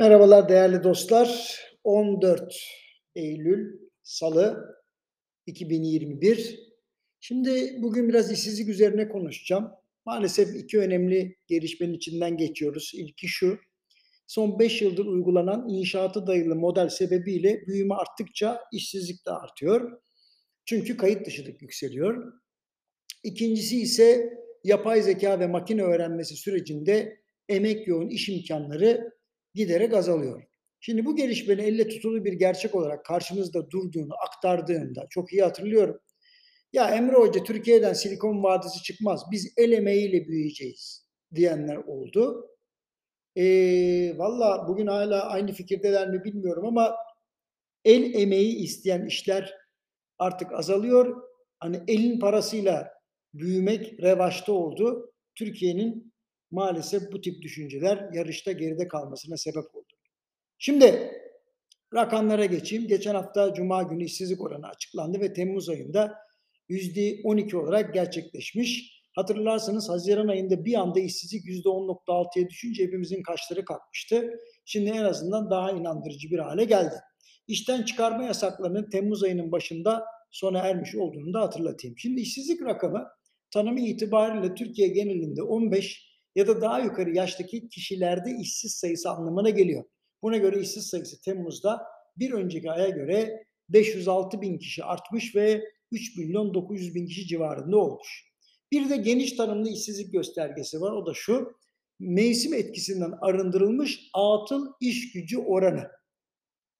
Merhabalar değerli dostlar. 14 Eylül Salı 2021. Şimdi bugün biraz işsizlik üzerine konuşacağım. Maalesef iki önemli gelişmenin içinden geçiyoruz. İlki şu. Son 5 yıldır uygulanan inşaatı dayalı model sebebiyle büyüme arttıkça işsizlik de artıyor. Çünkü kayıt dışılık yükseliyor. İkincisi ise yapay zeka ve makine öğrenmesi sürecinde emek yoğun iş imkanları giderek azalıyor. Şimdi bu gelişmenin elle tutulu bir gerçek olarak karşımızda durduğunu aktardığımda çok iyi hatırlıyorum. Ya Emre Hoca Türkiye'den Silikon Vadisi çıkmaz. Biz el emeğiyle büyüyeceğiz diyenler oldu. E, Valla bugün hala aynı fikirdeler mi bilmiyorum ama el emeği isteyen işler artık azalıyor. Hani elin parasıyla büyümek revaçta oldu. Türkiye'nin maalesef bu tip düşünceler yarışta geride kalmasına sebep oldu. Şimdi rakamlara geçeyim. Geçen hafta Cuma günü işsizlik oranı açıklandı ve Temmuz ayında %12 olarak gerçekleşmiş. Hatırlarsanız Haziran ayında bir anda işsizlik %10.6'ya düşünce hepimizin kaşları kalkmıştı. Şimdi en azından daha inandırıcı bir hale geldi. İşten çıkarma yasaklarının Temmuz ayının başında sona ermiş olduğunu da hatırlatayım. Şimdi işsizlik rakamı tanımı itibariyle Türkiye genelinde 15 ya da daha yukarı yaştaki kişilerde işsiz sayısı anlamına geliyor. Buna göre işsiz sayısı Temmuz'da bir önceki aya göre 506 bin kişi artmış ve 3 milyon 900 bin kişi civarında olmuş. Bir de geniş tanımlı işsizlik göstergesi var. O da şu. Mevsim etkisinden arındırılmış atıl iş gücü oranı.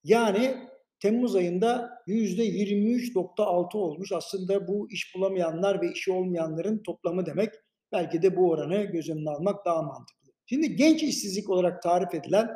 Yani Temmuz ayında %23.6 olmuş. Aslında bu iş bulamayanlar ve işi olmayanların toplamı demek. Belki de bu oranı göz önüne almak daha mantıklı. Şimdi genç işsizlik olarak tarif edilen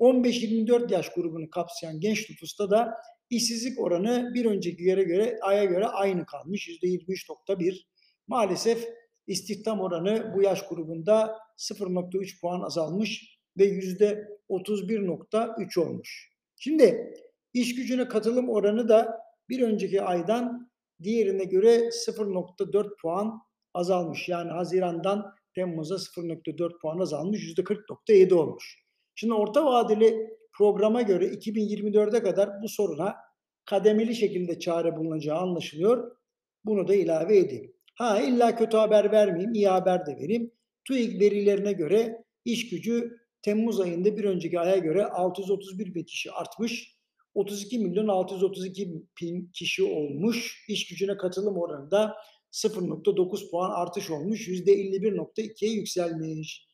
15-24 yaş grubunu kapsayan genç nüfusta da işsizlik oranı bir önceki yere göre aya göre aynı kalmış %23.1. Maalesef istihdam oranı bu yaş grubunda 0.3 puan azalmış ve %31.3 olmuş. Şimdi iş gücüne katılım oranı da bir önceki aydan diğerine göre 0.4 puan azalmış. Yani Haziran'dan Temmuz'a 0.4 puan azalmış. %40.7 olmuş. Şimdi orta vadeli programa göre 2024'e kadar bu soruna kademeli şekilde çare bulunacağı anlaşılıyor. Bunu da ilave edeyim. Ha illa kötü haber vermeyeyim, iyi haber de vereyim. TÜİK verilerine göre iş gücü Temmuz ayında bir önceki aya göre 631 bin kişi artmış. 32 milyon 632 bin kişi olmuş. İş gücüne katılım oranında 0.9 puan artış olmuş. %51.2'ye yükselmiş.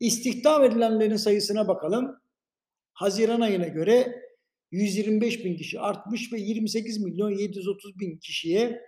İstihdam edilenlerin sayısına bakalım. Haziran ayına göre 125 bin kişi artmış ve 28 milyon 730 bin kişiye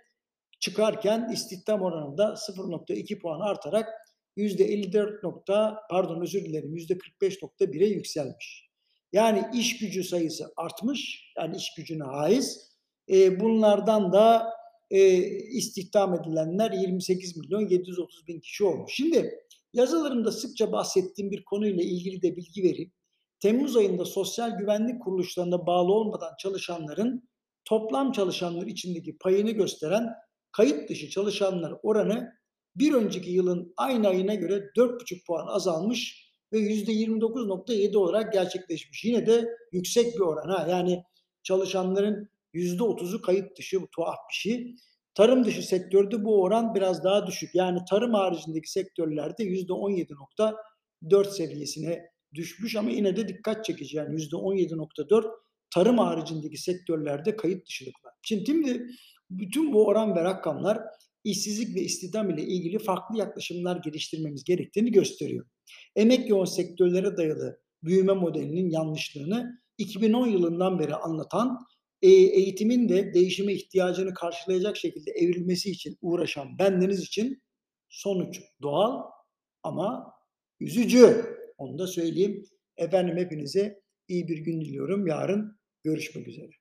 çıkarken istihdam oranında 0.2 puan artarak %54 nokta, pardon özür dilerim %45.1'e yükselmiş. Yani iş gücü sayısı artmış, yani iş gücüne haiz. E, bunlardan da e, istihdam edilenler 28 milyon 730 bin kişi olmuş. Şimdi yazılarımda sıkça bahsettiğim bir konuyla ilgili de bilgi vereyim. Temmuz ayında sosyal güvenlik kuruluşlarına bağlı olmadan çalışanların toplam çalışanlar içindeki payını gösteren kayıt dışı çalışanlar oranı bir önceki yılın aynı ayına göre 4,5 puan azalmış ve %29.7 olarak gerçekleşmiş. Yine de yüksek bir oran ha. Yani çalışanların %30'u kayıt dışı bu tuhaf bir şey. Tarım dışı sektörde bu oran biraz daha düşük. Yani tarım haricindeki sektörlerde %17.4 seviyesine düşmüş ama yine de dikkat çekici. Yani %17.4 tarım haricindeki sektörlerde kayıt dışılık var. Şimdi bütün bu oran ve rakamlar işsizlik ve istihdam ile ilgili farklı yaklaşımlar geliştirmemiz gerektiğini gösteriyor. Emek yoğun sektörlere dayalı büyüme modelinin yanlışlığını 2010 yılından beri anlatan eğitimin de değişime ihtiyacını karşılayacak şekilde evrilmesi için uğraşan bendeniz için sonuç doğal ama üzücü. Onu da söyleyeyim. Efendim hepinize iyi bir gün diliyorum. Yarın görüşmek üzere.